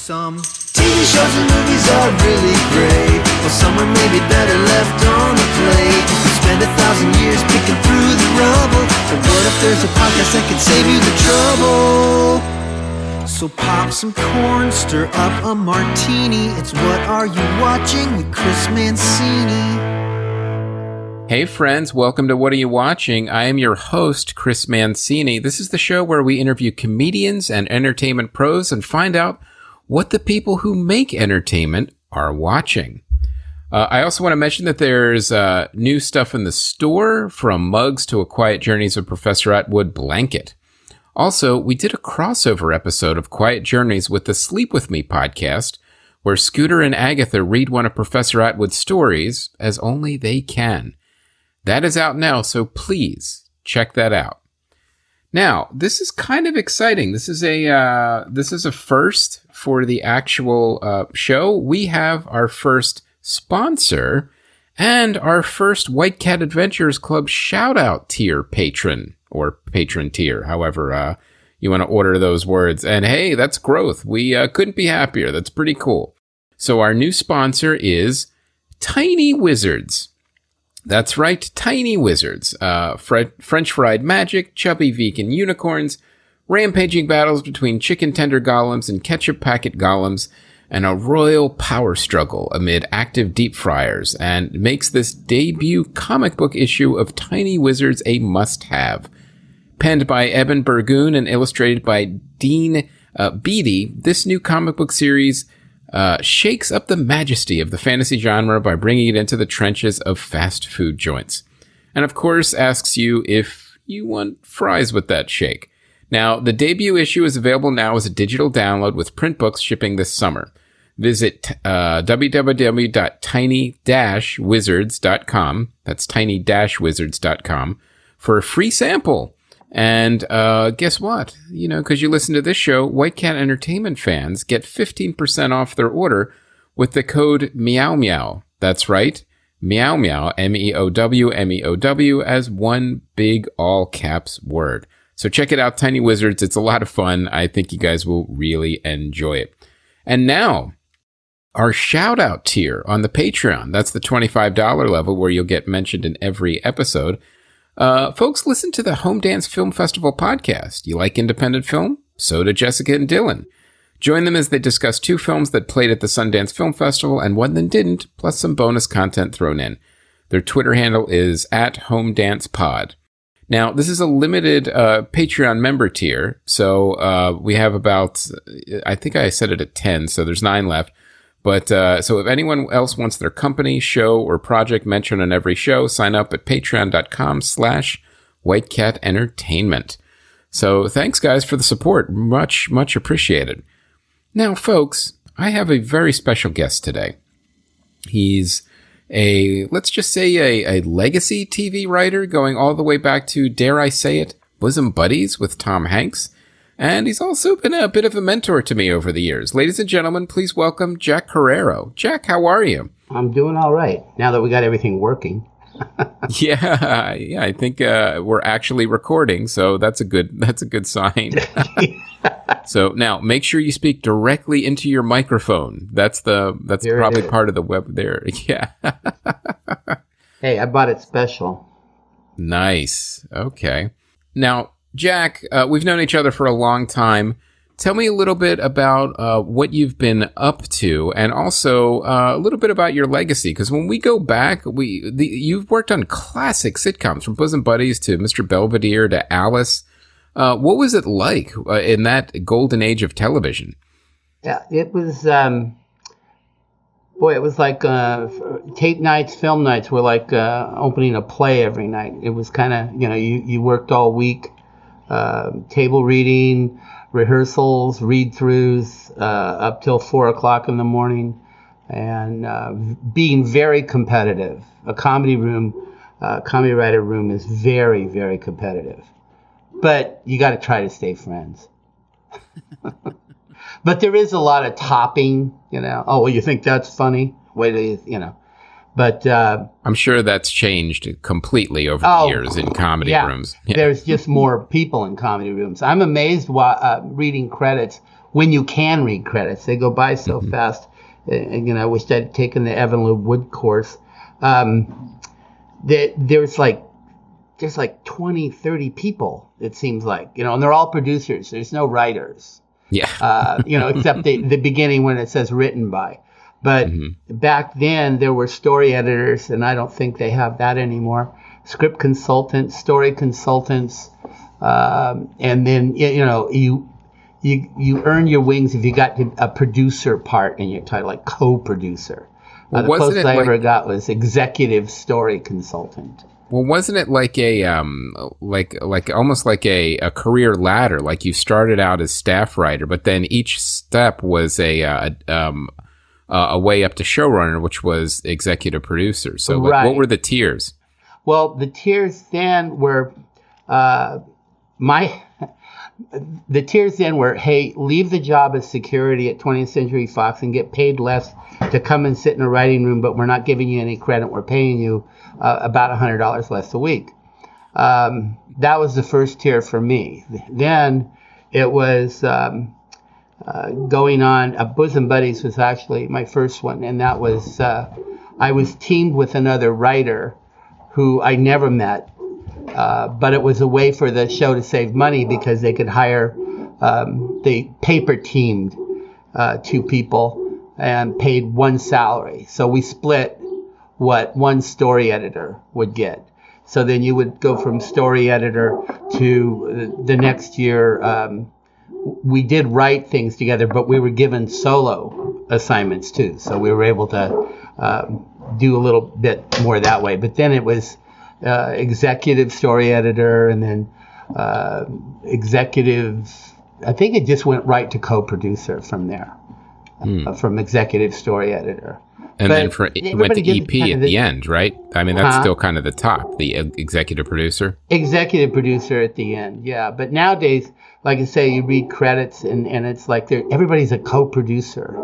Some TV shows and movies are really great, while some are maybe better left on the plate. You spend a thousand years picking through the rubble, but what if there's a podcast that could save you the trouble? So pop some corn, stir up a martini. It's what are you watching with Chris Mancini? Hey, friends, welcome to What Are You Watching? I am your host, Chris Mancini. This is the show where we interview comedians and entertainment pros and find out what the people who make entertainment are watching. Uh, I also want to mention that there's uh, new stuff in the store from mugs to a Quiet Journeys of Professor Atwood blanket. Also, we did a crossover episode of Quiet Journeys with the Sleep With Me podcast, where Scooter and Agatha read one of Professor Atwood's stories as only they can. That is out now, so please check that out. Now, this is kind of exciting. This is a uh, this is a first for the actual uh, show. We have our first sponsor and our first White Cat Adventures Club shout out tier patron or patron tier, however uh, you want to order those words. And hey, that's growth. We uh, couldn't be happier. That's pretty cool. So our new sponsor is Tiny Wizards. That's right, tiny wizards, uh, fre- French fried magic, chubby vegan unicorns, rampaging battles between chicken tender golems and ketchup packet golems, and a royal power struggle amid active deep fryers, and makes this debut comic book issue of Tiny Wizards a must have. Penned by Eben Burgoon and illustrated by Dean uh, Beatty, this new comic book series uh, shakes up the majesty of the fantasy genre by bringing it into the trenches of fast food joints. And of course, asks you if you want fries with that shake. Now, the debut issue is available now as a digital download with print books shipping this summer. Visit uh, www.tiny-wizards.com. That's tiny-wizards.com for a free sample and uh, guess what? You know, because you listen to this show, White Cat Entertainment fans get 15% off their order with the code Meow Meow. That's right. Meow Meow, M E O W M E O W, as one big all caps word. So check it out, Tiny Wizards. It's a lot of fun. I think you guys will really enjoy it. And now, our shout out tier on the Patreon. That's the $25 level where you'll get mentioned in every episode. Uh, folks, listen to the Home Dance Film Festival podcast. You like independent film? So do Jessica and Dylan. Join them as they discuss two films that played at the Sundance Film Festival and one that didn't, plus some bonus content thrown in. Their Twitter handle is at Home Dance Pod. Now, this is a limited uh, Patreon member tier, so uh, we have about, I think I said it at 10, so there's nine left. But uh, so if anyone else wants their company, show, or project mentioned on every show, sign up at patreon.com slash whitecat entertainment. So thanks guys for the support. Much, much appreciated. Now, folks, I have a very special guest today. He's a, let's just say a, a legacy TV writer going all the way back to, dare I say it, bosom buddies with Tom Hanks. And he's also been a bit of a mentor to me over the years. Ladies and gentlemen, please welcome Jack Carrerow. Jack, how are you? I'm doing all right now that we got everything working. yeah, yeah, I think uh, we're actually recording, so that's a good that's a good sign. so now make sure you speak directly into your microphone. That's the that's Here probably part of the web there. Yeah. hey, I bought it special. Nice. Okay. Now, Jack, uh, we've known each other for a long time. Tell me a little bit about uh, what you've been up to, and also uh, a little bit about your legacy. Because when we go back, we the, you've worked on classic sitcoms from Bosom Buddies to Mr. Belvedere to Alice. Uh, what was it like uh, in that golden age of television? Yeah, it was. Um, boy, it was like uh, tape nights, film nights were like opening a play every night. It was kind of you know you you worked all week uh, table reading, rehearsals, read throughs uh, up till four o'clock in the morning, and uh, being very competitive. A comedy room, uh, comedy writer room is very, very competitive. But you got to try to stay friends. but there is a lot of topping, you know. Oh, well, you think that's funny? Wait, you, you know. But uh, I'm sure that's changed completely over oh, the years in comedy yeah, rooms. Yeah. There's just more people in comedy rooms. I'm amazed while uh, reading credits when you can read credits. They go by so Mm-hmm. fast. And, you know, I wish I'd taken the Evelyn Wood course. Um, that there's like there's like 20, 30 people. It seems like you know, and they're all producers. There's no writers. Yeah. Uh, you know, except the, the beginning when it says written by. But back then there were story editors, and I don't think they have that anymore. Script consultants, story consultants, um, and then you know you you you earn your wings if you got a producer part in your title, like co-producer. Uh, the closest it I like- ever got was executive story consultant. Well, wasn't it like a um like like almost like a, a career ladder? Like you started out as staff writer, but then each step was a uh, um uh, a way up to showrunner, which was executive producer. So like, what Right. were the tiers? Well, the tiers then were uh, my the tiers then were hey, leave the job as security at 20th Century Fox and get paid less to come and sit in a writing room, but we're not giving you any credit. We're paying you uh, about $100 less a week. Um, that was the first tier for me. Then it was um, uh, going on. Uh, Bosom Buddies was actually my first one, and that was uh, I was teamed with another writer who I never met, uh, but it was a way for the show to save money because they could hire um, they paper teamed uh, two people and paid one salary. So we split what one story editor would get. So then you would go from story editor to the next year. Um, we did write things together, but we were given solo assignments too. So we were able to um, do a little bit more that way. But then it was uh, executive story editor and then uh, executive, I think it just went right to co producer from there, uh, from executive story editor. And But then for it went to EP kind at the the- end, right? I mean, that's Huh? still kind of the top, the executive producer. executive producer at the end yeah but nowadays like i say you read credits and, and it's like they're everybody's a co-producer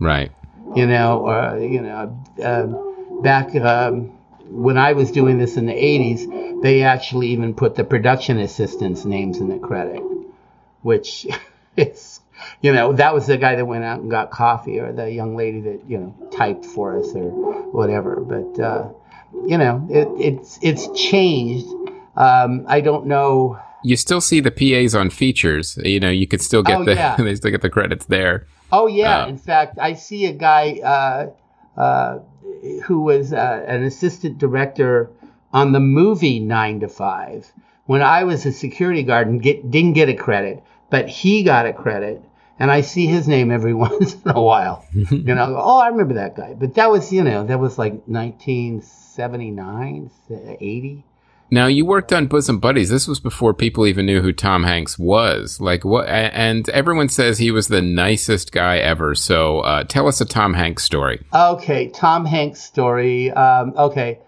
Right. you know or you know um, back um, when i was doing this in the 80s they actually even put the production assistants names in the credit which is you know that was the guy that went out and got coffee or the young lady that you know typed for us or whatever but uh, you know it, it's it's changed um, i don't know You still see the PAs on features. You know, you could still get Oh, the yeah. they still get the credits there. Oh yeah. Uh, In fact, I see a guy uh, uh, who was uh, an assistant director on the movie Nine to Five. When I was a security guard and get, didn't get a credit, but he got a credit, and I see his name every once in a while. you know, oh, I remember that guy. But that was, you know, that was like 1979, 80. Now you worked on Bosom Buddies. This was before people even knew who Tom Hanks was. Like what? And everyone says he was the nicest guy ever. So uh, tell us a Tom Hanks story. Okay, Tom Hanks story. Um, okay,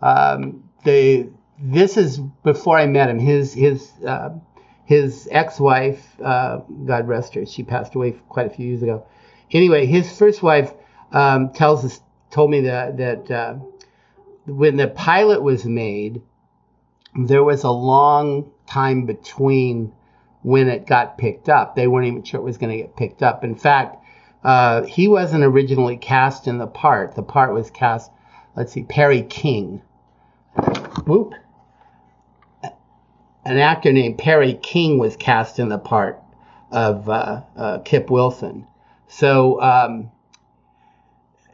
um, the this is before I met him. His his uh, his ex-wife, uh, God rest her, she passed away quite a few years ago. Anyway, his first wife um, tells us told me that that uh, when the pilot was made, there was a long time between when it got picked up. They weren't even sure it was going to get picked up. In fact, uh, he wasn't originally cast in the part. The part was cast, let's see, Perry King. Whoop. An actor named Perry King was cast in the part of uh, uh, Kip Wilson. So um,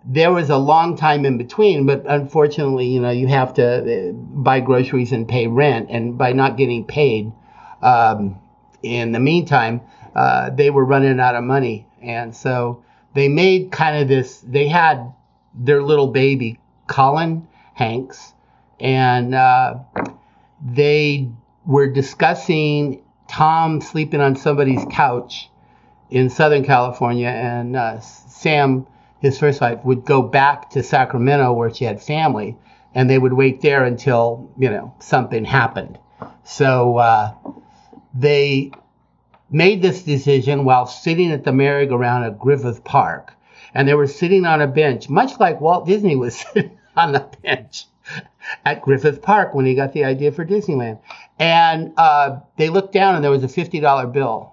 there was a long time in between, but unfortunately, you know, you have to uh, buy groceries and pay rent, and by not getting paid, um, in the meantime, uh, they were running out of money, and so they made kind of this. They had their little baby, Colin Hanks, and uh, they were discussing Tom sleeping on somebody's couch in Southern California, and uh, Sam, his first wife, would go back to Sacramento where she had family, and they would wait there until you know something happened. So uh, they made this decision while sitting at the merry-go-round at Griffith Park, and they were sitting on a bench, much like Walt Disney was sitting on the bench at Griffith Park when he got the idea for Disneyland. And uh, they looked down, and there was a fifty-dollar bill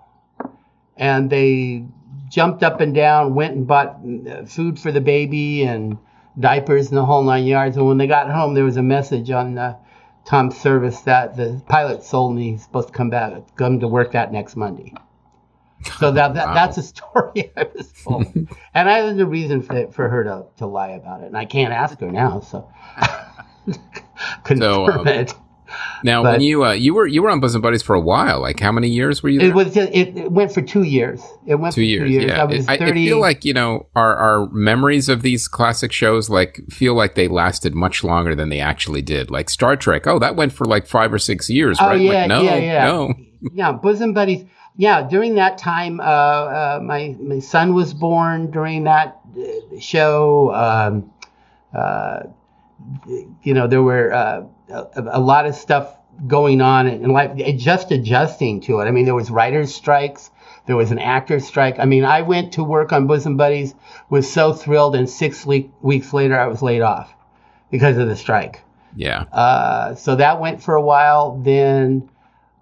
and they jumped up and down, went and bought uh, food for the baby and diapers and the whole nine yards. And when they got home, there was a message on uh, Tom's service that the pilot sold me. He's supposed to come back, come to work that next Monday. So that, that Wow. that's a story I was told, and I had a reason for for her to, to lie about it, and I can't ask her now, so confirm um, it. Now, But- when you uh, you were you were on Bosom Buddies for a while, like how many years were you? There? It was it, it went for two years. It went two for years. two years. Yeah, I was I, I feel like you know our our memories of these classic shows like feel like they lasted much longer than they actually did. Like Star Trek. Oh, that went for like five or six years, Oh, right? yeah, like, no, yeah, yeah. no. yeah, bosom buddies. Yeah, during that time, uh, uh, my my son was born during that uh, show. Um, uh, you know, there were uh, a, a lot of stuff going on in life, just adjusting to it. I mean, there was writers' strikes. There was an actors' strike. I mean, I went to work on Bosom Buddies, was so thrilled, and six le- weeks later, I was laid off because of the strike. Yeah. Uh, so that went for a while. Then,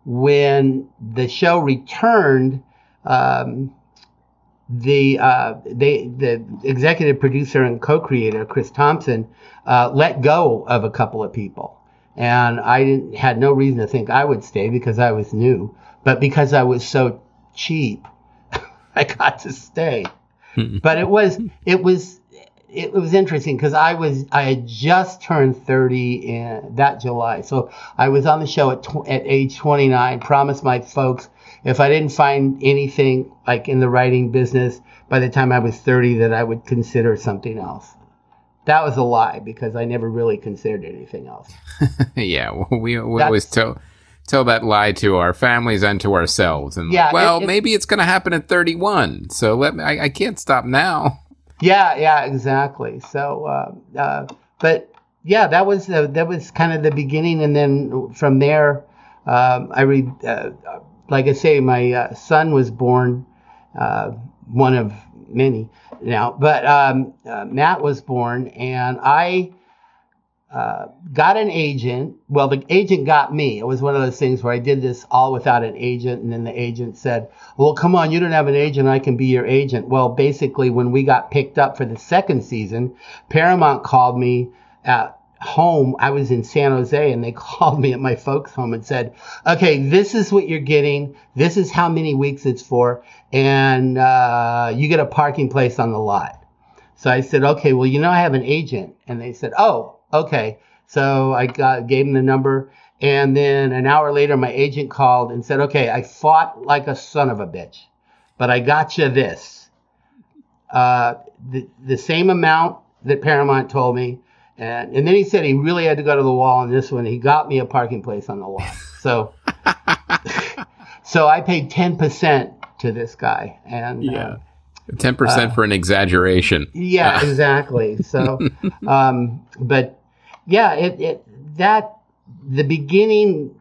when the show returned, um, the uh, they the executive producer and co-creator Chris Thompson uh, let go of a couple of people, and I didn't had no reason to think I would stay because I was new, but because I was so cheap, I got to stay. but it was it was it was interesting because I was I had just turned 30 in that July, so I was on the show at tw- at age 29. Promised my folks if I didn't find anything like in the writing business by the time I was 30 that I would consider something else. That was a lie because I never really considered anything else. yeah. well, We we That's- always tell tell that lie to our families and to ourselves. And Yeah, well, it- it- maybe it's going to happen at 31. So let me. I, I can't stop now. Yeah, yeah, exactly. So, uh, uh, but yeah, that was uh, that was kind of the beginning, and then from there, um, I read, uh, like I say, my uh, son was born, uh, one of many now, but um, uh, Matt was born, and I uh, got an agent. Well, the agent got me. It was one of those things where I did this all without an agent, and then the agent said, "Well, come on, you don't have an agent. I can be your agent." Well, basically, when we got picked up for the second season, Paramount called me at home. I was in San Jose, and they called me at my folks' home and said, "Okay, this is what you're getting. This is how many weeks it's for, and uh, you get a parking place on the lot." So I said, okay, well, you know, I have an agent. And they said, oh, okay. So I got, gave them the number. And then an hour later, my agent called and said, okay, I fought like a son of a bitch, but I got you this. Uh, the, the same amount that Paramount told me. And, and then he said he really had to go to the wall on this one. He got me a parking place on the lot. So, so I paid 10% to this guy. And, uh, Ten percent for an exaggeration. yeah, exactly. So, um, but yeah, it, it that the beginning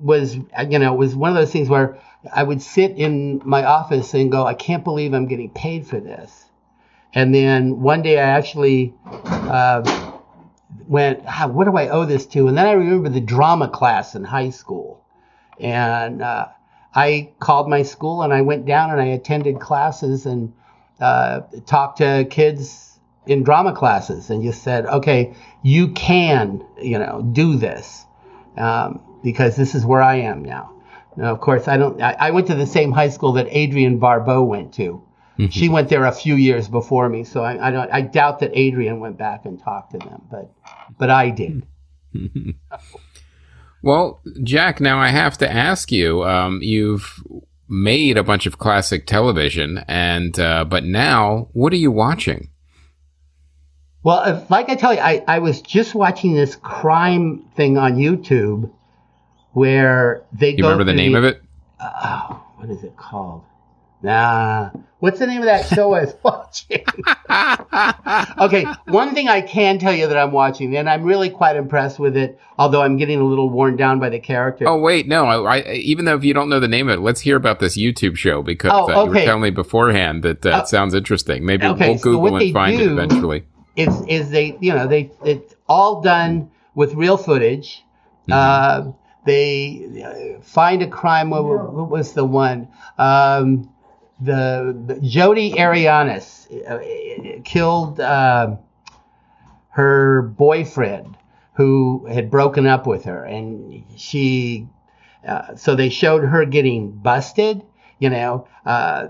was you know was one of those things where I would sit in my office and go, I can't believe I'm getting paid for this. And then one day I actually uh, went, ah, what do I owe this to? And then I remember the drama class in high school, and uh, I called my school and I went down and I attended classes and uh, talked to kids in drama classes and just said, okay, you can, you know, do this um, because this is where I am now. Now, of course, I don't. I, I went to the same high school that Adrienne Barbeau went to. She went there a few years before me, so I, I don't. I doubt that Adrienne went back and talked to them, but but I did. Well, Jack, now I have to ask you. Um, you've made a bunch of classic television, and uh, but now, what are you watching? Well, if, like I tell you, I, I was just watching this crime thing on YouTube where they You go. remember the name of it? Oh, what is it called? Nah. What's the name of that show I was watching? okay, one thing I can tell you that I'm watching, and I'm really quite impressed with it, although I'm getting a little worn down by the character. Oh wait, no. I, I, even though if you don't know the name of it, let's hear about this YouTube show because Oh, uh, you were telling me beforehand that uh, Uh, it sounds interesting. Maybe okay, we'll Google what and find it eventually. is is they you know they it's all done with real footage. Mm-hmm. Uh, they uh, find a crime. What, what was the one? Um, the, the Jodi Arias uh, killed uh, her boyfriend who had broken up with her, and she. Uh, so they showed her getting busted, you know, uh,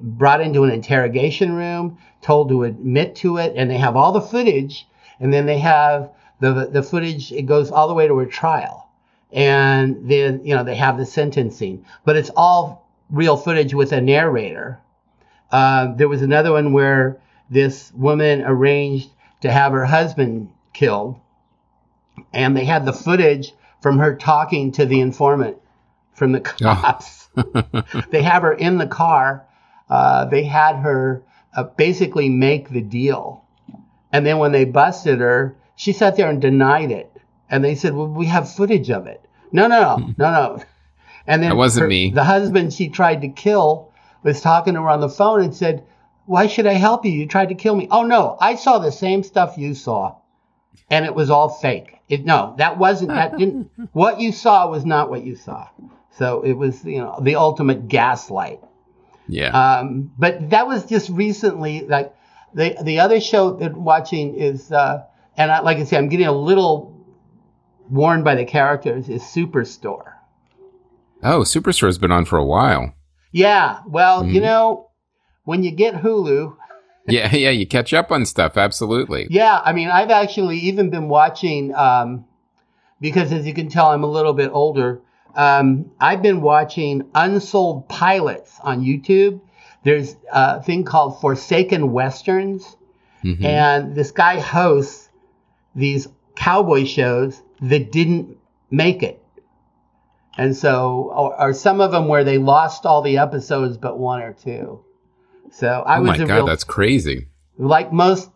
brought into an interrogation room, told to admit to it, and they have all the footage, and then they have the the footage. It goes all the way to her trial, and then you know they have the sentencing, but it's all real footage with a narrator. Uh, there was another one where this woman arranged to have her husband killed, and they had the footage from her talking to the informant from the cops. they have her in the car. Uh, they had her uh, basically make the deal. And then when they busted her, she sat there and denied it. And they said, Well, we have footage of it. No, no, no, no, no. And then That wasn't her- me. The husband she tried to kill was talking to her on the phone and said, Why should I help you? You tried to kill me. Oh, no, I saw the same stuff you saw. And it was all fake. It, no, that wasn't, that didn't, what you saw was not what you saw. So it was, you know, the ultimate gaslight. Yeah. Um, but that was just recently. Like the the other show that I'm watching is, uh, and I, like I said, I'm getting a little worn by the characters. Is Superstore. Oh, Superstore's been on for a while. Yeah. Well, Mm-hmm. you know, when you get Hulu, Yeah, yeah, you catch up on stuff. Absolutely. yeah. I mean, I've actually even been watching um, because, as you can tell, I'm a little bit older. Um, I've been watching unsold pilots on YouTube. There's a thing called Forsaken Westerns. Mhm. and this guy hosts these cowboy shows that didn't make it and so or, or some of them where they lost all the episodes but one or two so i oh was Oh my god, real that's crazy. like most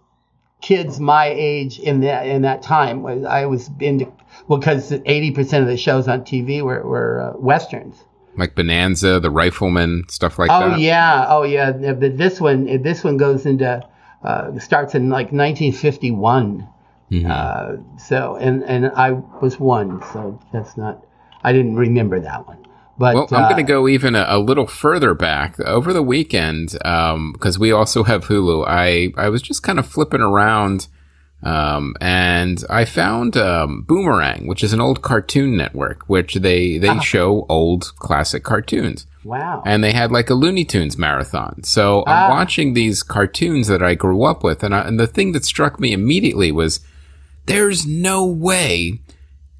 kids my age in that in that time was i was into well because 80% of the shows on tv were, were uh, westerns Like Bonanza, The Rifleman, stuff like Oh that. Oh yeah, oh yeah. But this one, this one goes into uh, starts in like 1951. Mhm. Uh, so and and I was one, so that's not. I didn't remember that one. But Well, I'm uh, going to go even a, a little further back over the weekend because we also have Hulu. I I was just kind of flipping around, um, and I found um, Boomerang, which is an old cartoon network, which they they show old classic cartoons, Wow. and they had like a Looney Tunes marathon. So Ah. I'm watching these cartoons that I grew up with, and I, and the thing that struck me immediately was there's no way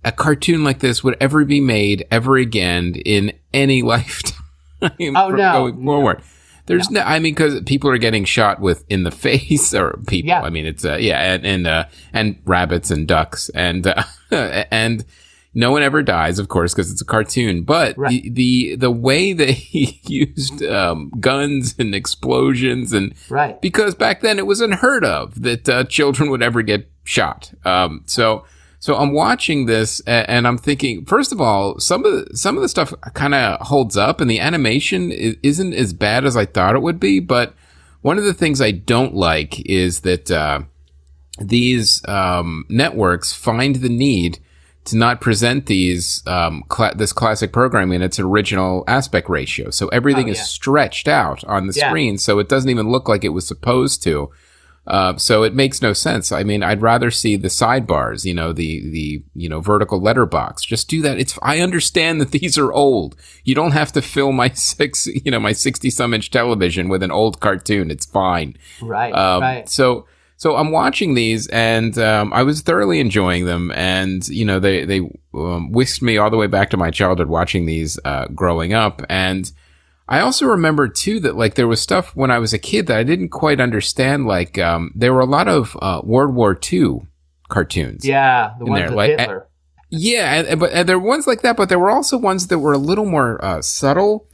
a cartoon like this would ever be made ever again in any lifetime. Oh, no, going forward. There's no. I mean, because people are getting shot with in the face, or people. Yeah. I mean, it's uh, yeah, and and uh, and rabbits and ducks, and uh, and no one ever dies, of course, because it's a cartoon. But Right. the, the the way they used um, guns and explosions and right. because back then it was unheard of that uh, children would ever get shot. Um, so, so I'm watching this and I'm thinking, first of all, some of the, some of the stuff kind of holds up, and the animation isn't as bad as I thought it would be. But one of the things I don't like is that uh, these um, networks find the need to not present these um, cla- this classic programming in its original aspect ratio. So everything Oh, is stretched out on the Yeah. screen, so it doesn't even look like it was supposed to. Uh, so it makes no sense. I mean, I'd rather see the sidebars, you know, the the you know vertical letterbox. Just do that. It's. I understand that these are old. You don't have to fill my six, you know, my sixty some inch television with an old cartoon. It's fine. Right. Um, right. So so I'm watching these and um, I was thoroughly enjoying them, and you know they they um, whisked me all the way back to my childhood watching these uh, growing up, and I also remember too that like there was stuff when I was a kid that I didn't quite understand. Like um, there were a lot of uh, World War II cartoons. Yeah, the ones there, with like, Hitler. Yeah, and, and- but and there were ones like that, but there were also ones that were a little more uh, subtle.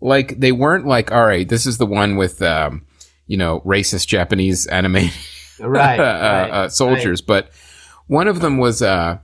Like they weren't like, all right, this is the one with, um, you know, racist Japanese anime right. uh, right, uh, soldiers, but one of them was uh,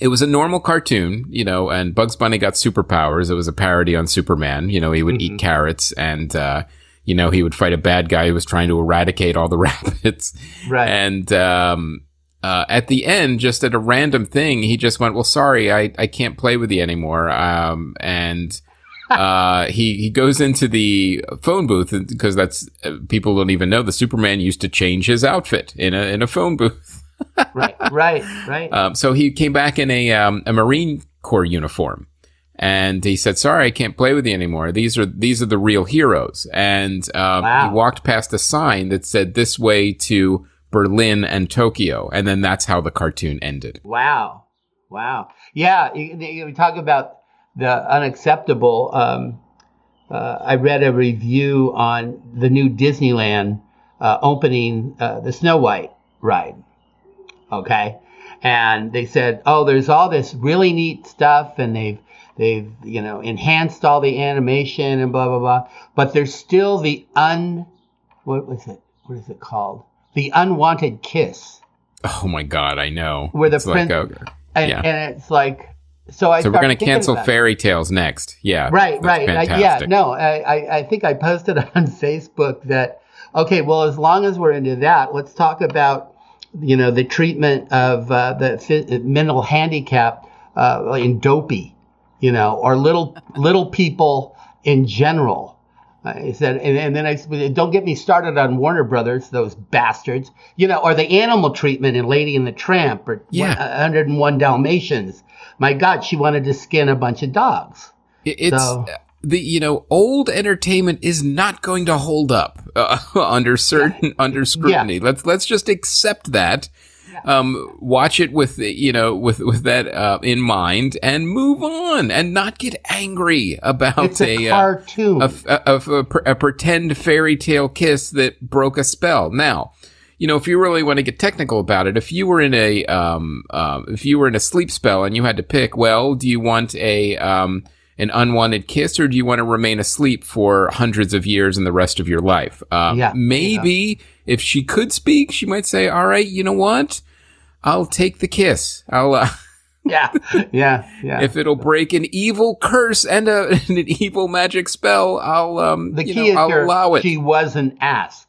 it was a normal cartoon, you know, and Bugs Bunny got superpowers. It was a parody on Superman. You know, he would eat carrots and. Uh, you know, he would fight a bad guy who was trying to eradicate all the rabbits. Right. And um, uh, at the end, just at a random thing, he just went, "Well, sorry, I, I can't play with you anymore." Um, and uh, he he goes into the phone booth because that's uh, people don't even know the Superman used to change his outfit in a in a phone booth. Right, right, right. Um, so he came back in a um, a Marine Corps uniform, and he said, "Sorry, I can't play with you anymore. These are these are the real heroes." And um, Wow. he walked past a sign that said, "This way to Berlin and Tokyo," and then that's how the cartoon ended. Wow. Wow. Yeah, we talk about the unacceptable. Um, uh, I read a review on the new Disneyland uh, opening uh, the Snow White ride. Okay. And they said, oh, there's all this really neat stuff, and they've they've you know enhanced all the animation and blah blah blah. But there's still the un what was it? What is it called? The unwanted kiss. Oh my god, I know. Where the It's like, prin- oh, and, Yeah. and it's like so I so we're gonna cancel about it. fairy tales next. Yeah, right right I, yeah no I I think I posted on Facebook that okay well as long as we're into that let's talk about you know the treatment of uh, the mental handicap uh, in dopey you know or little little people in general I said, and, and then I said, don't get me started on Warner Brothers, those bastards, you know, or the animal treatment in Lady and the Tramp or Yeah. 101 Dalmatians. My God, she wanted to skin a bunch of dogs. It- It's So- the you know old entertainment is not going to hold up uh, under certain under scrutiny. Let's let's just accept that. Um, watch it with you know with with that uh, in mind and move on and not get angry about It's a, a, uh, cartoon. a, a- a- a pr- a pretend fairy tale kiss that broke a spell. Now, you know, if you really want to get technical about it, if you were in a um, um, if you were in a sleep spell and you had to pick, well, do you want a um, an unwanted kiss or do you want to remain asleep for hundreds of years and the rest of your life? Um, Yeah, maybe if she could speak, she might say, "All right, you know what." I'll take the kiss. I'll, uh, yeah, yeah, yeah. if it'll break an evil curse and, a, and an evil magic spell, I'll, um, the key know, is I'll here, allow it. she wasn't asked.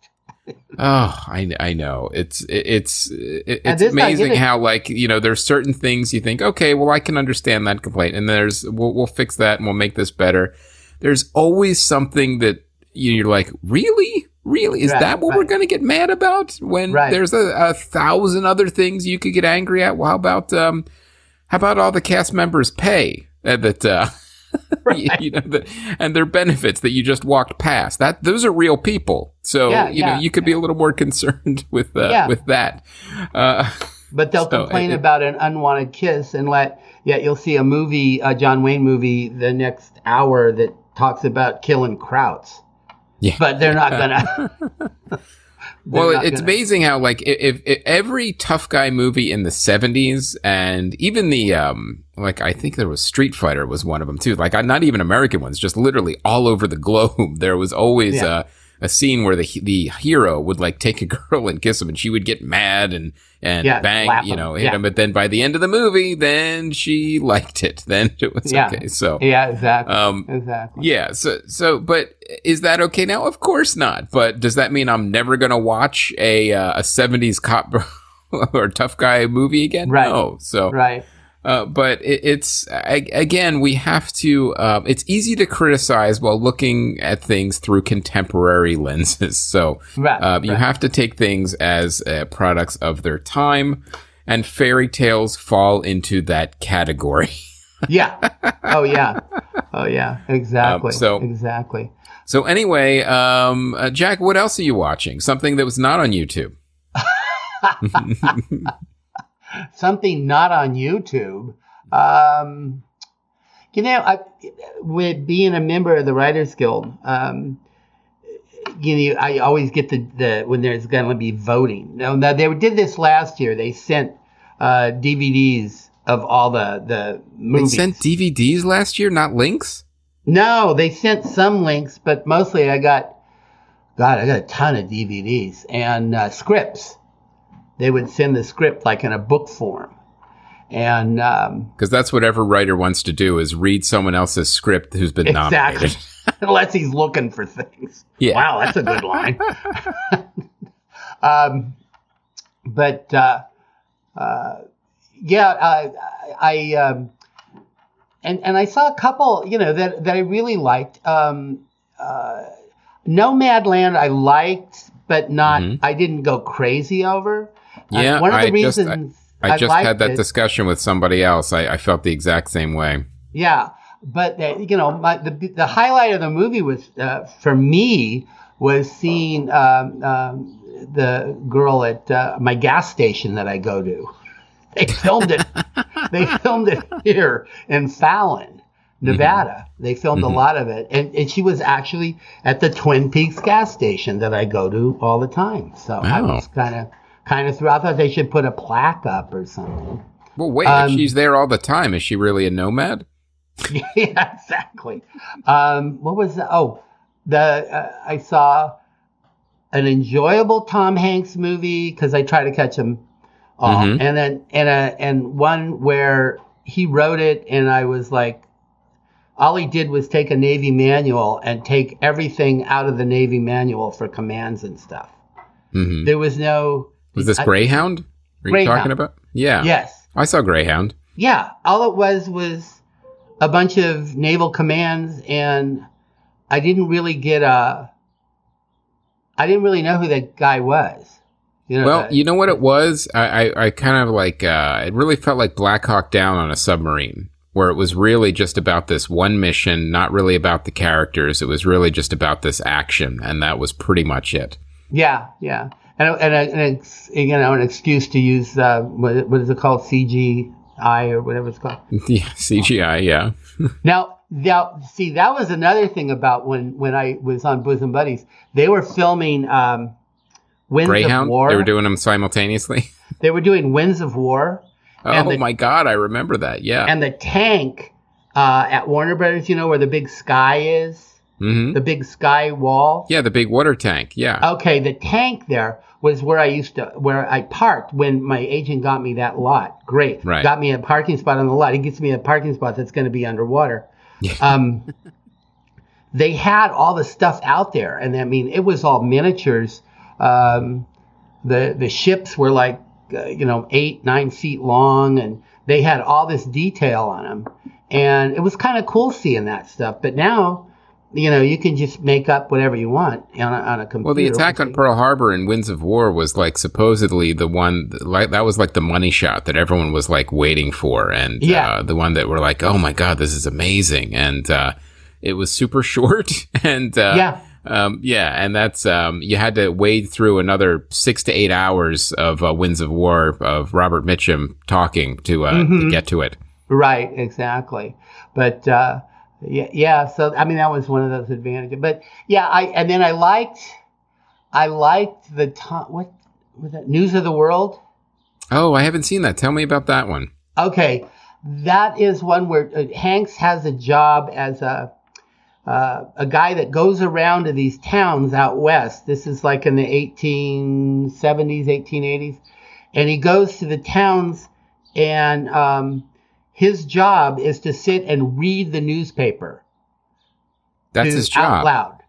Oh, I, I know. It's it, it's it, it's amazing how like you know there's certain things you think okay well I can understand that complaint and there's we'll we'll fix that and we'll make this better. There's always something that you're like really really is Right, that what we're going to get mad about when Right. there's a, a thousand other things you could get angry at? Well, how about um how about all the cast members pay uh, that uh you, you know, the, and their benefits that you just walked past. That those are real people. So Yeah, you know you could be a little more concerned with uh, Yeah. with that. Uh, But they'll So, complain it- about an unwanted kiss and let, yet you'll see a movie, a John Wayne movie, the next hour that talks about killing Krauts. Yeah. But they're not gonna. Well, it's gonna- amazing how like if, if every tough guy movie in the '70s and even the um like I think there was Street Fighter was one of them too. Like not even American ones, just literally all over the globe. There was always Yeah. uh, a scene where the the hero would like take a girl and kiss him, and she would get mad and and Yeah, bang, you know, hit Yeah. him. But then by the end of the movie, then she liked it. Then it was Yeah. okay. So Yeah, exactly. um, exactly. yeah, so so, but is that okay now? Of course not. But does that mean I'm never gonna watch a uh, a '70s cop or tough guy movie again? Right. No. So, Right. Uh, but it, it's I, again, we have to. Uh, it's easy to criticize while looking at things through contemporary lenses. So, Right. uh, you right. have to take things as uh, products of their time, and fairy tales fall into that category. yeah. Oh yeah. Oh yeah. Exactly. Um, so- exactly. So anyway, um, uh, Jack, what else are you watching? Something that was not on YouTube. Something not on YouTube. Um, you know, I, with being a member of the Writers Guild, um, you know, I always get the, the when there's going to be voting. Now, now, they did this last year. They sent uh, DVDs of all the the movies. They sent DVDs last year, not links. No, they sent some links, but mostly I got, God, I got a ton of DVDs and uh, scripts. They would send the script like in a book form, and um, Because that's what every writer wants to do is read someone else's script who's been exactly, nominated. unless he's looking for things. Yeah. Wow, that's a good line. um, but uh, uh, yeah, I, I um, and and I saw a couple, you know, that that I really liked. Um, uh, Nomadland I liked, but not. Mhm. I didn't go crazy over. Uh, Yeah, one of the I just- reasons I just had that it- discussion with somebody else. I, I felt the exact same way. Yeah, but uh, you know, my, the the highlight of the movie was uh, for me was seeing um, um, the girl at uh, my gas station that I go to. They filmed it. they filmed it here in Fallon, Nevada. They filmed a lot of it, and, and she was actually at the Twin Peaks gas station that I go to all the time. So I was kind of kind of through. I thought they should put a plaque up or something. Well, wait, Um, she's there all the time, is she really a nomad? yeah, exactly. Um, what was that? Oh, the uh, I saw an enjoyable Tom Hanks movie because I try to catch him all, Mhm. and then and a and one where he wrote it, and I was like, all he did was take a Navy manual and take everything out of the Navy manual for commands and stuff. hmm There was no. Was this I- Greyhound? Are you talking about? Yeah. Yes. I saw Greyhound. Yeah, all it was was a bunch of naval commands, and I didn't really get a. I didn't really know who that guy was. You know, Well, you know what it was? I, I, I kind of like, uh, it really felt like Black Hawk Down on a submarine, where it was really just about this one mission, not really about the characters. It was really just about this action, and that was pretty much it. yeah, yeah, and a- and, a, and ex, you know an excuse to use uh, what, what is it called CGI or whatever it's called. yeah, CGI, yeah. Now, now, see, that was another thing about when when I was on Bosom Buddies. They were filming um, Winds of Greyhound, War. they were doing them simultaneously. they were doing Winds of War. Oh the- my God, I remember that. Yeah. and the tank uh, at Warner Brothers, you know, where the big sky is, hmm the big sky wall. Yeah, the big water tank. Yeah. Okay, the tank there was where I used to, where I parked when my agent got me that lot. Great, Right. Got me a parking spot on the lot. He gets me a parking spot that's going to be underwater. Um, they had all the stuff out there, and I mean, it was all miniatures. Um, the the ships were like uh, you know eight nine feet long, and they had all this detail on them, and it was kind of cool seeing that stuff. But now, you know, you can just make up whatever you want on a, on a computer. Well, the attack on Pearl Harbor in Winds of War was like supposedly the one like that was like the money shot that everyone was like waiting for, and Yeah. uh, the one that were like, oh my god, this is amazing, and uh, it was super short, and uh, Yeah. um, yeah, and that's um, you had to wade through another six to eight hours of uh, Winds of War of Robert Mitchum talking to uh, Mm-hmm. to get to it. Right, exactly. But uh, yeah, yeah. So I mean, that was one of those advantages. But yeah, I and then I liked, I liked the time. What was that? News of the World. Oh, I haven't seen that. Tell me about that one. Okay, that is one where uh, Hanks has a job as a uh, a guy that goes around to these towns out west. This is like in the 1870s, 1880s, and he goes to the towns, and um, his job is to sit and read the newspaper. That's to- his job. out loud,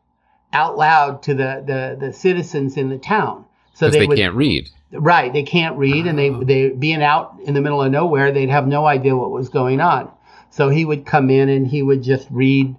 out loud to the the, the citizens in the town. So they, they, would, can't read. Right, they can't read, and they oh. they being out in the middle of nowhere, they'd have no idea what was going on. So he would come in and he would just read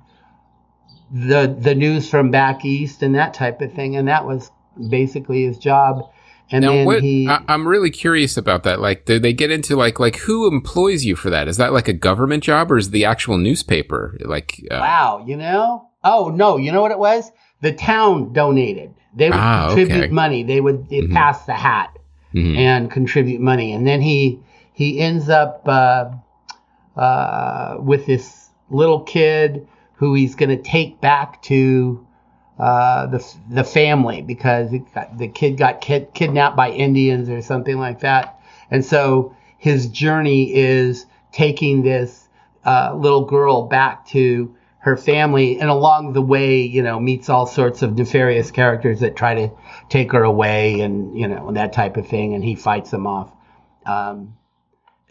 the the news from back east and that type of thing, and that was basically his job. And Now, then what he, I, I'm really curious about that. Like, do they get into like like who employs you for that? Is that like a government job or is the actual newspaper? Like, uh, wow, you know? Oh no, you know what it was? The town donated. They would Ah, contribute okay. money. They would Mhm. pass the hat. mhm. and contribute money. And then he he ends up uh, uh, with this little kid who he's going to take back to uh, the the family because it got, the kid got kid, kidnapped by Indians or something like that. And so his journey is taking this uh, little girl back to her family, and along the way, you know, meets all sorts of nefarious characters that try to take her away, and you know, that type of thing. And he fights them off. Um,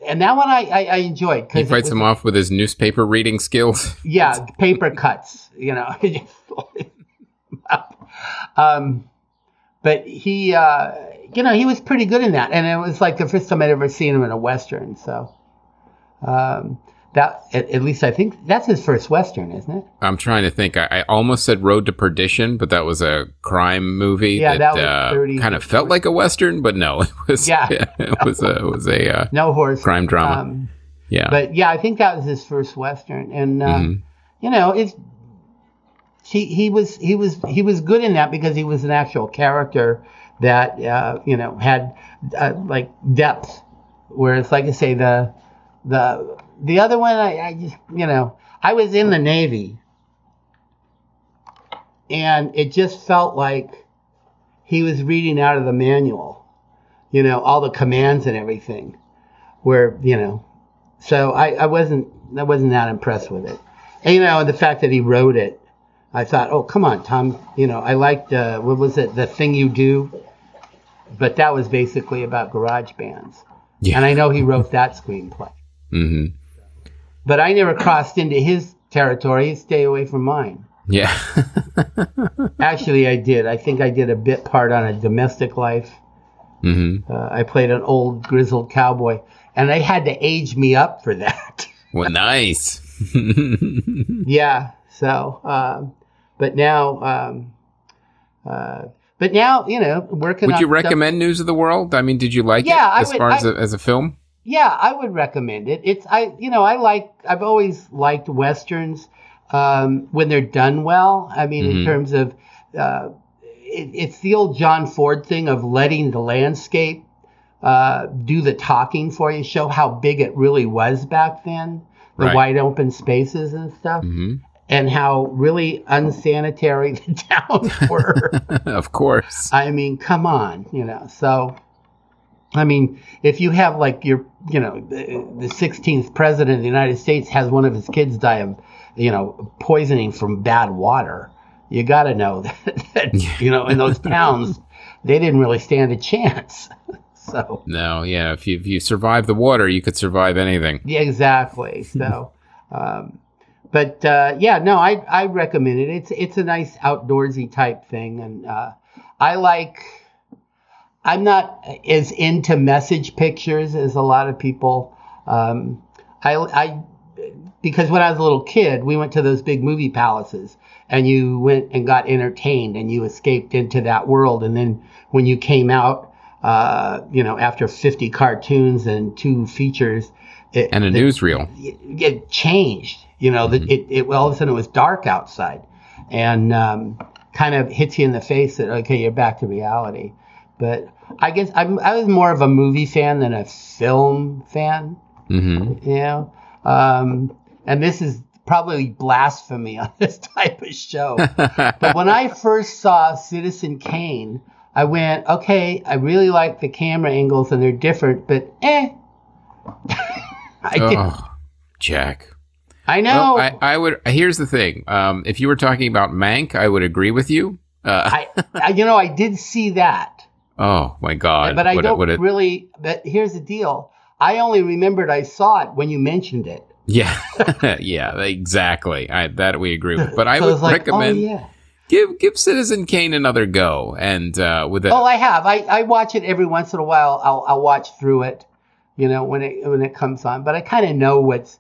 and that one I, I, I enjoyed he fights him off with his newspaper reading skills. yeah, paper cuts, you know. um, but he, uh, you know, he was pretty good in that, and it was like the first time I'd ever seen him in a western. So, um, that at, at least I think that's his first western, isn't it? I'm trying to think. I, I almost said Road to Perdition, but that was a crime movie Yeah, that was uh, 30 kind of felt like a western, but no, it was Yeah. it was a it was a uh, No horse crime drama. Um, yeah. but yeah, I think that was his first western, and uh, Mhm. you know, it's he was he was he was good in that because he was an actual character that uh, you know had uh, like depth. Whereas, like I say, the the the other one, I, I just you know, I was in the Navy, and it just felt like he was reading out of the manual, you know, all the commands and everything. Where you know, so I, I wasn't I wasn't that impressed with it. And, you know, the fact that he wrote it, I thought, oh come on, Tom. You know, I liked uh, what was it, the thing you do, but that was basically about garage bands. Yeah. And I know he wrote that screenplay, hmm but I never crossed into his territory. Stay away from mine. Yeah. Actually, I did. I think I did a bit part on a domestic life. hmm Uh, I played an old grizzled cowboy, and they had to age me up for that. Well, nice. yeah. So, um, but now, um, uh, but now, you know, working. Would you recommend News of the World? I mean, did you like Yeah, it as would- far as I- a, as a film? Yeah, I would recommend it. It's I, you know, I like. I've always liked westerns um, when they're done well. I mean, in Mhm. terms of, uh, it, it's the old John Ford thing of letting the landscape uh, do the talking for you, show how big it really was back then, the Right. wide open spaces and stuff, hmm and how really unsanitary the towns were. of course. I mean, come on, you know. So, I mean, if you have like your, you know, the the 16th president of the United States has one of his kids die of, you know, poisoning from bad water, you got to know that, that, you know, in those towns, they didn't really stand a chance. So, No, yeah. If you if you survive the water, you could survive anything. yeah, exactly. So, um, but uh, yeah, no, I I recommend it. It's it's a nice outdoorsy type thing, and uh, I like. I'm not as into message pictures as a lot of people. Um, I I because when I was a little kid, we went to those big movie palaces, and you went and got entertained, and you escaped into that world, and then when you came out, uh, you know, after 50 cartoons and two features. It, And a the- newsreel. it, it changed. You know, that it, it all of a sudden it was dark outside, and um, kind of hits you in the face that okay, you're back to reality. But I guess I'm, I was more of a movie fan than a film fan. hmm You know, um, and this is probably blasphemy on this type of show. but when I first saw Citizen Kane, I went, okay, I really like the camera angles and they're different, but eh. I, oh, Jack. I know. Well, I, I would. Here's the thing. Um, if you were talking about Mank, I would agree with you. Uh, I, I, you know, I did see that, oh my God! but I What don't a- really. But here's the deal: I only remembered I saw it when you mentioned it. Yeah, yeah, exactly. I, that we agree with. But I So would like, recommend Oh, yeah. give give Citizen Kane another go, and uh, with a Oh, I have. I, I watch it every once in a while. I'll I'll watch through it, you know, when it when it comes on. But I kind of know what's,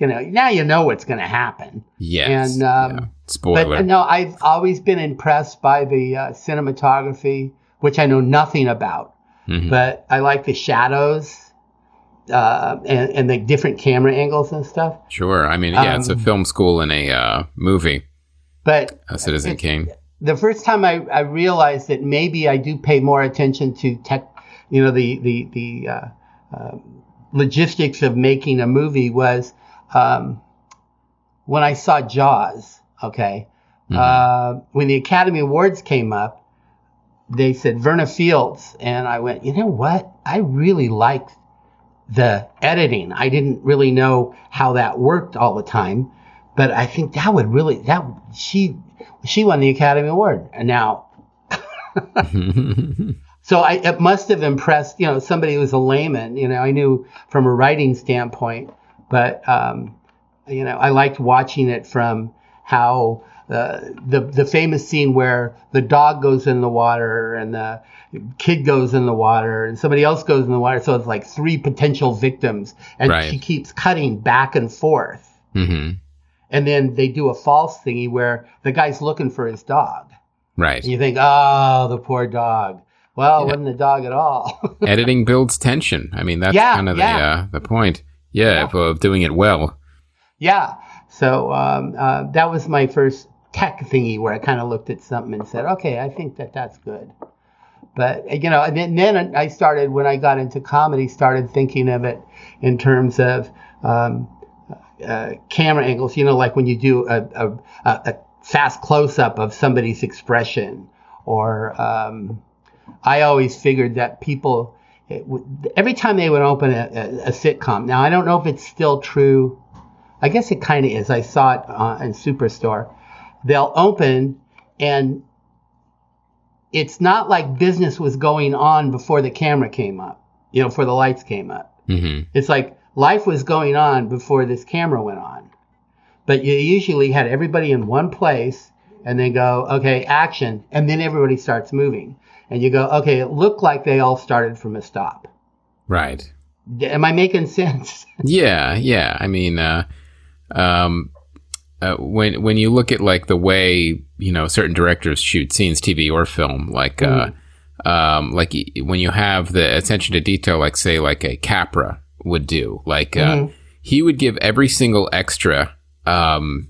you know, now you know what's going to happen. yes, and, um, yeah. spoiler. But no, I've always been impressed by the uh, cinematography, which I know nothing about. Mhm. But I like the shadows, uh, and and the different camera angles and stuff. Sure. I mean, yeah, it's a um, film school and a uh, movie. But A Citizen it- Kane. the first time I, I realized that maybe I do pay more attention to tech, you know, the the the uh, uh, logistics of making a movie was um, when I saw Jaws. Okay, uh, when the Academy Awards came up, they said Verna Fields, and I went, you know what? I really liked the editing. I didn't really know how that worked all the time, but I think that would really that she she won the Academy Award. And now, so I it must have impressed you know somebody who was a layman. You know, I knew from a writing standpoint, but um, you know, I liked watching it from how uh, the the famous scene where the dog goes in the water and the kid goes in the water and somebody else goes in the water. So it's like three potential victims, and Right. she keeps cutting back and forth. hmm And then they do a false thingy where the guy's looking for his dog. Right. And you think, oh, the poor dog. Well, it Yeah. wasn't the dog at all. Editing builds tension. I mean, that's Yeah, kind of yeah. the uh, the point. Yeah, Yeah. Of, doing it well. yeah. So um, uh, that was my first tech thingy where I kind of looked at something and said, okay, I think that that's good. But you know, and then, then I started when I got into comedy, started thinking of it in terms of um, uh, camera angles. You know, like when you do a, a, a a fast close up of somebody's expression, or um, I always figured that people it would, every time they would open a, a, a sitcom. Now I don't know if it's still true. I guess it kind of is. I saw it uh, in Superstore. They'll open and it's not like business was going on before the camera came up, you know, before the lights came up. hmm It's like life was going on before this camera went on. But you usually had everybody in one place and then go, okay, action. And then everybody starts moving. And you go, okay, it looked like they all started from a stop. Right. Am I making sense? Yeah, yeah. I mean, uh, um, uh, when when you look at like the way you know certain directors shoot scenes, TV or film, like uh, um, like when you have the attention to detail, like say like a Capra would do, like uh, he would give every single extra um,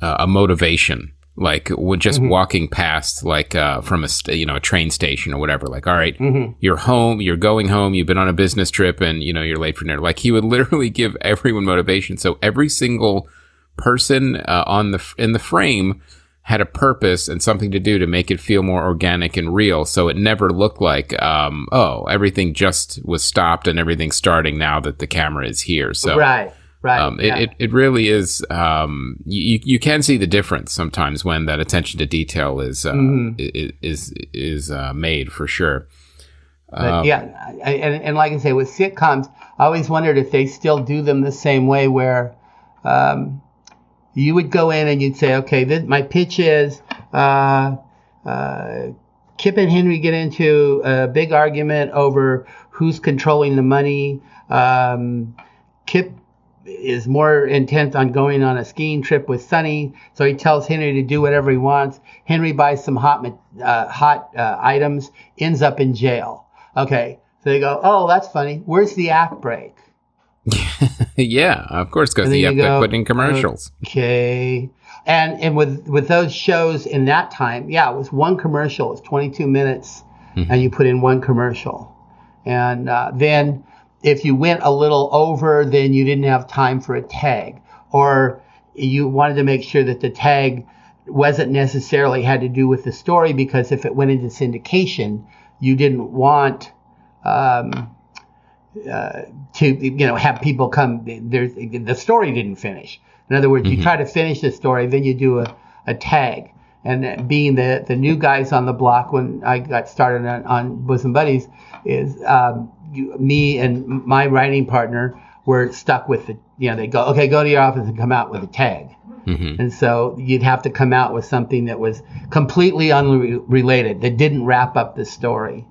uh, a motivation. Like when just walking past, like uh, from a st- you know a train station or whatever. Like, all right, you're home, you're going home, you've been on a business trip, and you know you're late for dinner. Like he would literally give everyone motivation. So every single person uh, on the in the frame had a purpose and something to do to make it feel more organic and real. So it never looked like, um, oh, everything just was stopped and everything's starting now that the camera is here. So right, right. um, it, yeah. it, it really is. Um, you, you can see the difference sometimes when that attention to detail is uh, Mm-hmm. is is uh, made for sure. But yeah, I, and, and like I say, with sitcoms, I always wondered if they still do them the same way, where um, you would go in and you'd say, okay, this, my pitch is uh, uh, Kip and Henry get into a big argument over who's controlling the money. Um, Kip is more intent on going on a skiing trip with Sonny, so he tells Henry to do whatever he wants. Henry buys some hot uh, hot uh, items, ends up in jail. Okay, so they go, oh, that's funny. Where's the act break? yeah, of course, because you have go, put in commercials. Okay. And and with with those shows in that time, yeah, it was one commercial. It's 22 minutes, and you put in one commercial. And uh, then if you went a little over, then you didn't have time for a tag, or you wanted to make sure that the tag wasn't necessarily had to do with the story because if it went into syndication, you didn't want um, uh, to you know have people come. There's the story didn't finish. In other words, you try to finish the story, then you do a, a tag. And being the the new guys on the block when I got started on, on Bosom Buddies is um, you, me and my writing partner were stuck with the you know they go okay go to your office and come out with a tag. Mhm. And so you'd have to come out with something that was completely unrelated, that didn't wrap up the story.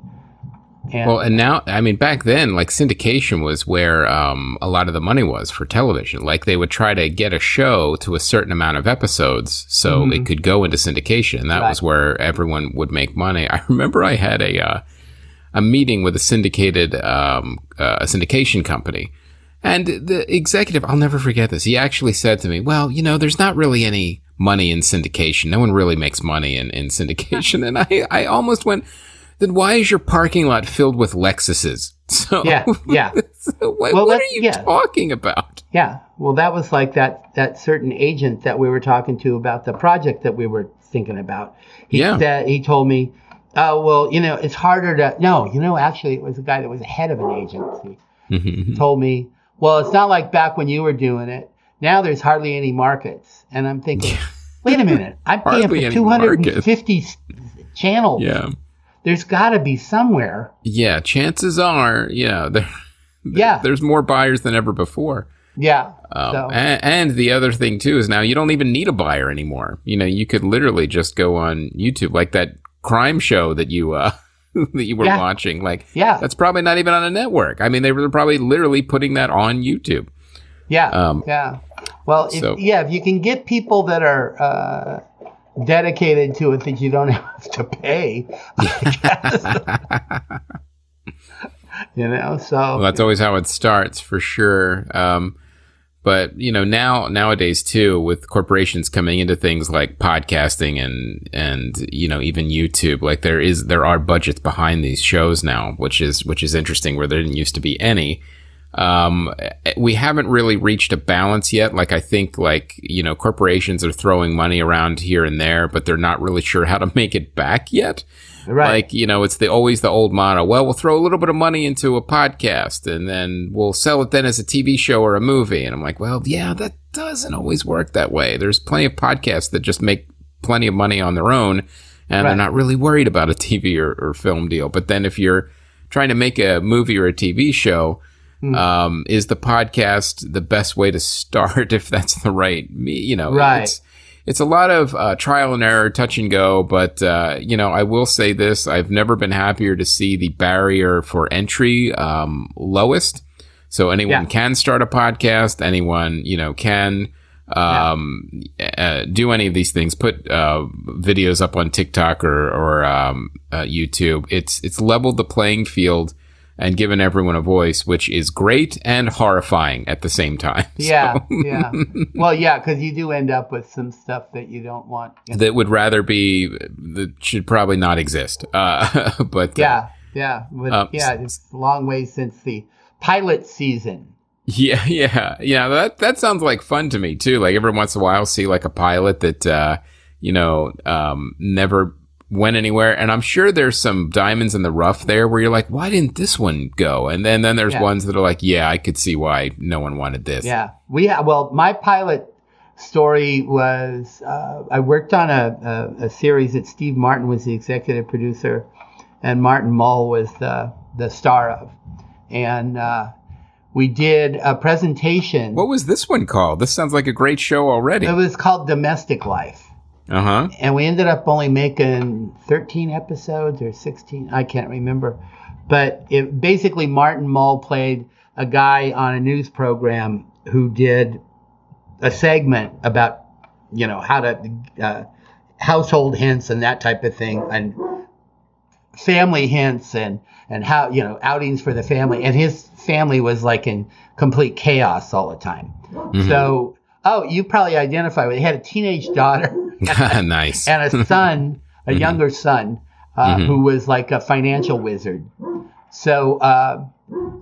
And Well, and now, I mean, back then, like syndication was where um, a lot of the money was for television. Like they would try to get a show to a certain amount of episodes so it could go into syndication. And that was Mm-hmm. Where everyone would make money. I remember I had a uh, a meeting with a syndicated um, uh, a syndication company. And the executive, I'll never forget this. He actually said to me, "Well, you know, there's not really any money in syndication. No one really makes money in, in syndication." And I, I almost went, "Then why is your parking lot filled with Lexuses?" So, yeah, yeah. so what, Well, what are you yeah. talking about? Yeah, well, that was like that that certain agent that we were talking to about the project that we were thinking about. He Yeah. said he told me, "Oh, well, you know, it's harder to no, you know, actually, it was a guy that was head of an agency Mhm. told me, well, it's not like back when you were doing it. Now there's hardly any markets." And I'm thinking, wait a minute, I'm paying for any 250 s- channels. yeah, There's got to be somewhere. yeah. Chances are, yeah, there, Yeah. there's more buyers than ever before. Yeah. Um, so, and, and the other thing too is now you don't even need a buyer anymore. You know, you could literally just go on YouTube, like that crime show that you uh, that you were Yeah. watching. Like, yeah. that's probably not even on a network. I mean, they were probably literally putting that on YouTube. Yeah, Um, yeah. Well, if, so- yeah, if you can get people that are uh, dedicated to it that you don't have to pay, I guess. you know. So Well, that's always how it starts for sure. Um, but you know now nowadays too, with corporations coming into things like podcasting and and you know even YouTube, like there is there are budgets behind these shows now, which is which is interesting where there didn't used to be any. Um, we haven't really reached a balance yet. Like I think like you know corporations are throwing money around here and there, but they're not really sure how to make it back yet. Right. Like, you know, it's the always the old motto. Well, we'll throw a little bit of money into a podcast and then we'll sell it then as a TV show or a movie. And I'm like, well, yeah, that doesn't always work that way. There's plenty of podcasts that just make plenty of money on their own and they're not really worried about a TV or, or film deal. But then if you're trying to make a movie or a TV show, Hmm. um, is the podcast the best way to start if that's the right me you know Right. It's a lot of uh, trial and error touch and go but uh, you know i will say this i've never been happier to see the barrier for entry um, lowest. So anyone Yeah. can start a podcast anyone you know can um, uh, do any of these things put uh, videos up on tiktok or, or um, uh, youtube. It's it's leveled the playing field and given everyone a voice, which is great and horrifying at the same time. yeah, yeah. Well, yeah, because you do end up with some stuff that you don't want. you know. That would rather be that should probably not exist. Uh, but uh, Yeah, yeah, Um, yeah. It's a long way since the pilot season. yeah, yeah, yeah. That that sounds like fun to me too. Like every once in a while, see like a pilot that uh, you know um, never went anywhere, and I'm sure there's some diamonds in the rough there where you're like, why didn't this one go? And then then there's Yeah. ones that are like, yeah, I could see why no one wanted this. Yeah, we ha- well, my pilot story was uh, I worked on a, a, a series that Steve Martin was the executive producer, and Martin Mull was the the star of, and uh, we did a presentation. What was this one called? This sounds like a great show already. It was called Domestic Life. Uh huh. and we ended up only making 13 episodes or 16 i can't remember. But it basically martin mull played a guy on a news program who did a segment about you know how to uh, household hints and that type of thing and family hints and and how you know outings for the family. And his family was like in complete chaos all the time. So oh you probably identify with he had a teenage daughter nice. and a son, a younger son, uh, who was like a financial wizard. So uh,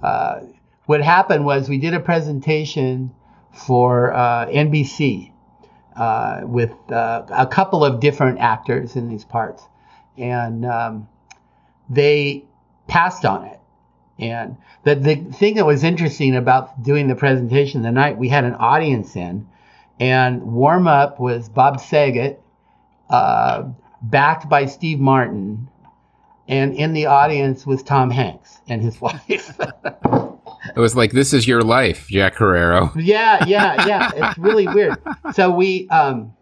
uh, what happened was we did a presentation for uh, NBC uh, with uh, a couple of different actors in these parts, and um, they passed on it. And the, the thing that was interesting about doing the presentation the night we had an audience in, and warm up was Bob Saget, uh, backed by Steve Martin, and in the audience was Tom Hanks and his wife. It was like, this is your life, Jack Carrerow. yeah, yeah, yeah. It's really weird. So we um,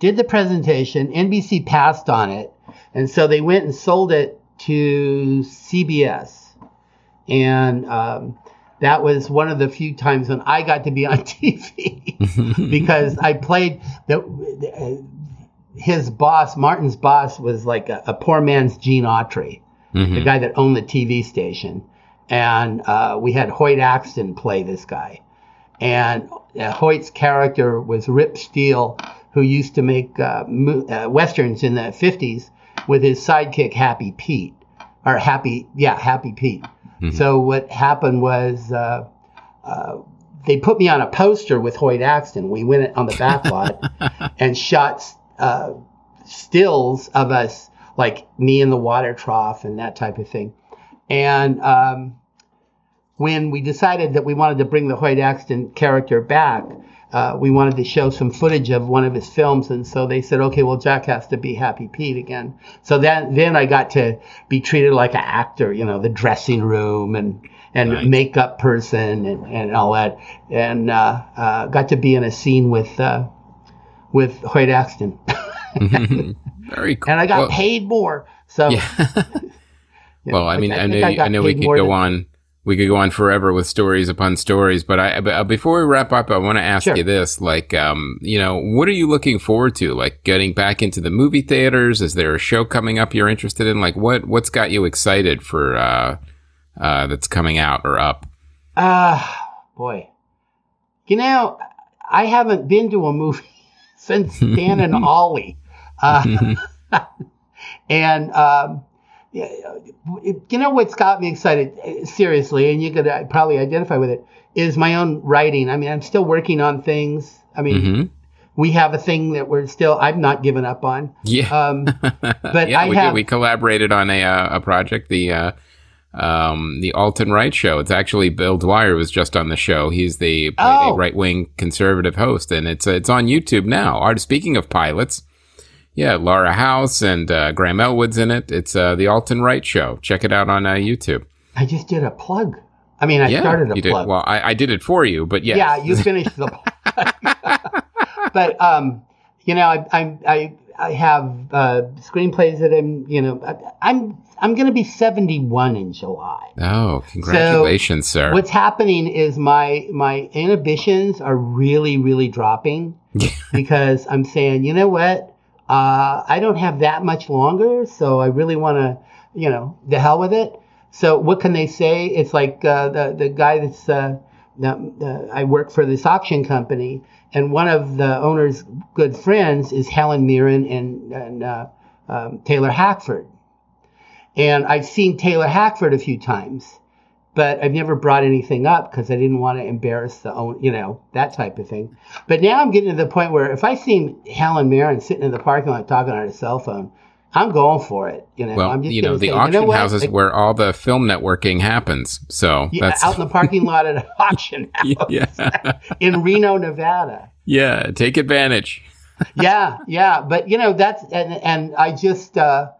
did the presentation. NBC passed on it, and so they went and sold it to CBS, and um, that was one of the few times when I got to be on TV because I played the. His boss, Martin's boss, was like a, a poor man's Gene Autry, the guy that owned the TV station, and uh, we had Hoyt Axton play this guy and uh, Hoyt's character was Rip Steele, who used to make uh, mo- uh, westerns in the 50s with his sidekick Happy Pete, or Happy, yeah, Happy Pete. So what happened was uh, uh, they put me on a poster with Hoyt Axton. We went on the back lot and shot uh, stills of us, like me in the water trough and that type of thing. And um, when we decided that we wanted to bring the Hoyt Axton character back, uh, we wanted to show some footage of one of his films, and so they said, okay, well, Jack has to be Happy Pete again. So then, then I got to be treated like an actor, you know, the dressing room and and Nice. makeup person and, and all that, and uh, uh, got to be in a scene with uh, with Hoyt Axton, Very cool. and I got Well- paid more. So, Yeah. well, I mean, I, think know, I, got know we could go than- on. We could go on forever with stories upon stories, but I, but uh, before we wrap up, I want to ask Sure. you this: like, um, you know, what are you looking forward to? Like, getting back into the movie theaters? Is there a show coming up you're interested in? Like, what what's got you excited for uh, uh, that's coming out or up? Ah, boy. You know, I haven't been to a movie since Stan and Ollie. Uh, and, um, you know what's got me excited, eh, seriously, and you could uh, probably identify with it, is my own writing. I mean, I'm still working on things. I mean, hmm we have a thing that we're still, I've not given up on. Yeah, Um, but yeah, I we have-. We collaborated on a uh, a project, the uh, um, the Alton Wright show. It's actually Bill Dwyer was just on the show. He's the Oh. right wing conservative host, and it's uh, it's on YouTube now. Art. Speaking of pilots, yeah, Laura House and uh, Graham Elwood's in it. It's uh, the Alton Wright show. Check it out on uh, YouTube. I just did a plug. I mean, I yeah, started a you did. plug. Well, I, I did it for you, but yes. Yeah, you finished the plug. but um, you know, I I I, I have uh, screenplays that I'm you know I, I'm I'm going to be 71 in July. Oh, congratulations, sir. What's happening is my my inhibitions are really really dropping because I'm saying, you know what? Uh, I don't have that much longer, so I really want to, you know, the hell with it. So what can they say? It's like uh, the the guy that's uh, I work for this auction company, and one of the owner's good friends is Helen Mirren and, and uh, um, Taylor Hackford. And I've seen Taylor Hackford a few times, but I've never brought anything up because I didn't want to embarrass the own, you know, that type of thing. But now I'm getting to the point where if I see Helen Mirren sitting in the parking lot talking on her cell phone, I'm going for it. You know, well, I'm just you know, the say, auction you know Like, where all the film networking happens. So yeah, that's out in the parking lot at an auction house yeah, in Reno, Nevada. yeah. Take advantage. yeah, yeah, but you know that's and and I just uh,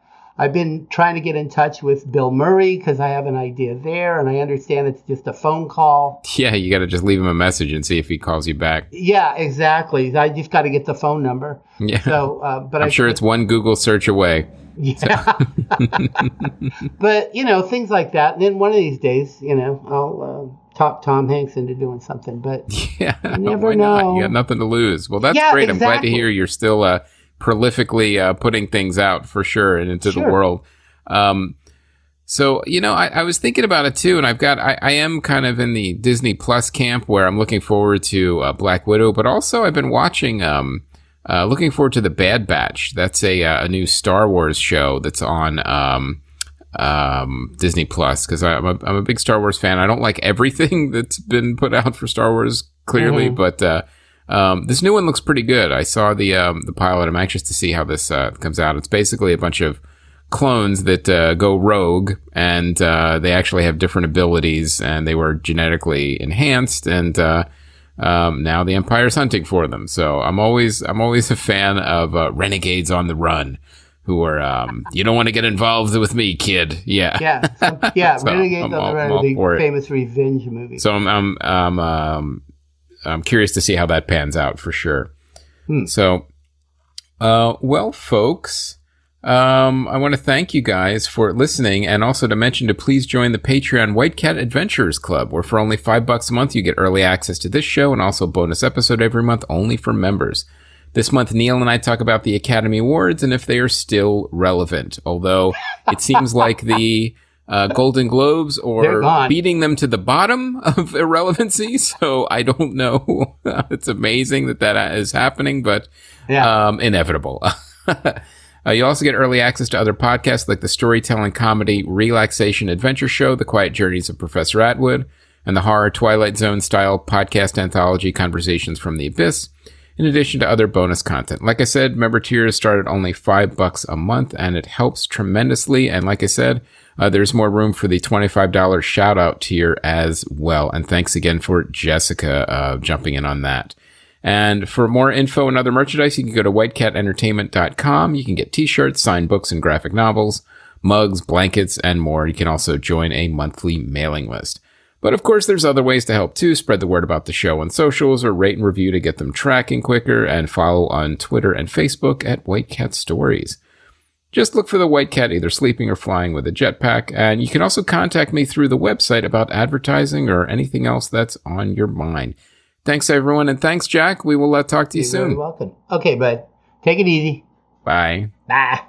I've been trying to get in touch with Bill Murray because I have an idea there, and I understand it's just a phone call. Yeah, you got to just leave him a message and see if he calls you back. Yeah, exactly. I just got to get the phone number. Yeah, So, uh, but I'm I sure it's one Google search away. yeah. but you know things like that. And then one of these days, you know, I'll uh, talk Tom Hanks into doing something. But Yeah, never why not? know. You got nothing to lose. Well, that's Yeah, great. I'm glad to hear you're still uh, prolifically uh, putting things out for sure and into the world. Um, so you know, I, I was thinking about it too, and I've got I, I am kind of in the Disney Plus camp where I'm looking forward to uh, Black Widow, but also I've been watching. Um, uh, looking forward to the Bad Batch. That's a uh, a new Star Wars show that's on um, um, Disney Plus because I'm a, I'm a big Star Wars fan. I don't like everything that's been put out for Star Wars clearly, but uh, um, this new one looks pretty good. I saw the um, the pilot. I'm anxious to see how this uh, comes out. It's basically a bunch of clones that uh, go rogue and uh, they actually have different abilities and they were genetically enhanced and uh, um, now the empire's hunting for them so i'm always i'm always a fan of uh, renegades on the run who are um, you don't want to get involved with me kid yeah yeah, yeah, So, Renegades on the Run, the famous revenge movie. so I'm I'm I'm, um, I'm curious to see how that pans out for sure. Hmm. So, uh, well, folks, um, I want to thank you guys for listening, and also to mention to please join the Patreon White Cat Adventurers Club, where for only five bucks a month you get early access to this show and also a bonus episode every month only for members. This month, Neil and I talk about the Academy Awards and if they are still relevant. Although it seems like the uh, Golden Globes or beating them to the bottom of irrelevancy. So I don't know. it's amazing that that is happening, but yeah, um, inevitable. Uh, you also get early access to other podcasts like the storytelling comedy relaxation adventure show, The Quiet Journeys of Professor Atwood, and the horror Twilight Zone style podcast anthology Conversations from the Abyss, in addition to other bonus content. Like I said, member tiers start at only five bucks a month, and it helps tremendously. And like I said, uh, there's more room for the $25 shout out tier as well. And thanks again for Jessica uh, jumping in on that. And for more info and other merchandise, you can go to whitecatentertainment.com. You can get t-shirts, signed books and graphic novels, mugs, blankets, and more. You can also join a monthly mailing list. But of course, there's other ways to help too. Spread the word about the show on socials or rate and review to get them tracking quicker and follow on Twitter and Facebook at White Cat Stories. Just look for the white cat either sleeping or flying with a jetpack, and you can also contact me through the website about advertising or anything else that's on your mind. Thanks, everyone, and thanks, Jack. We will uh, talk to you You're soon. very welcome. Okay, bud. Take it easy. Bye. Bye.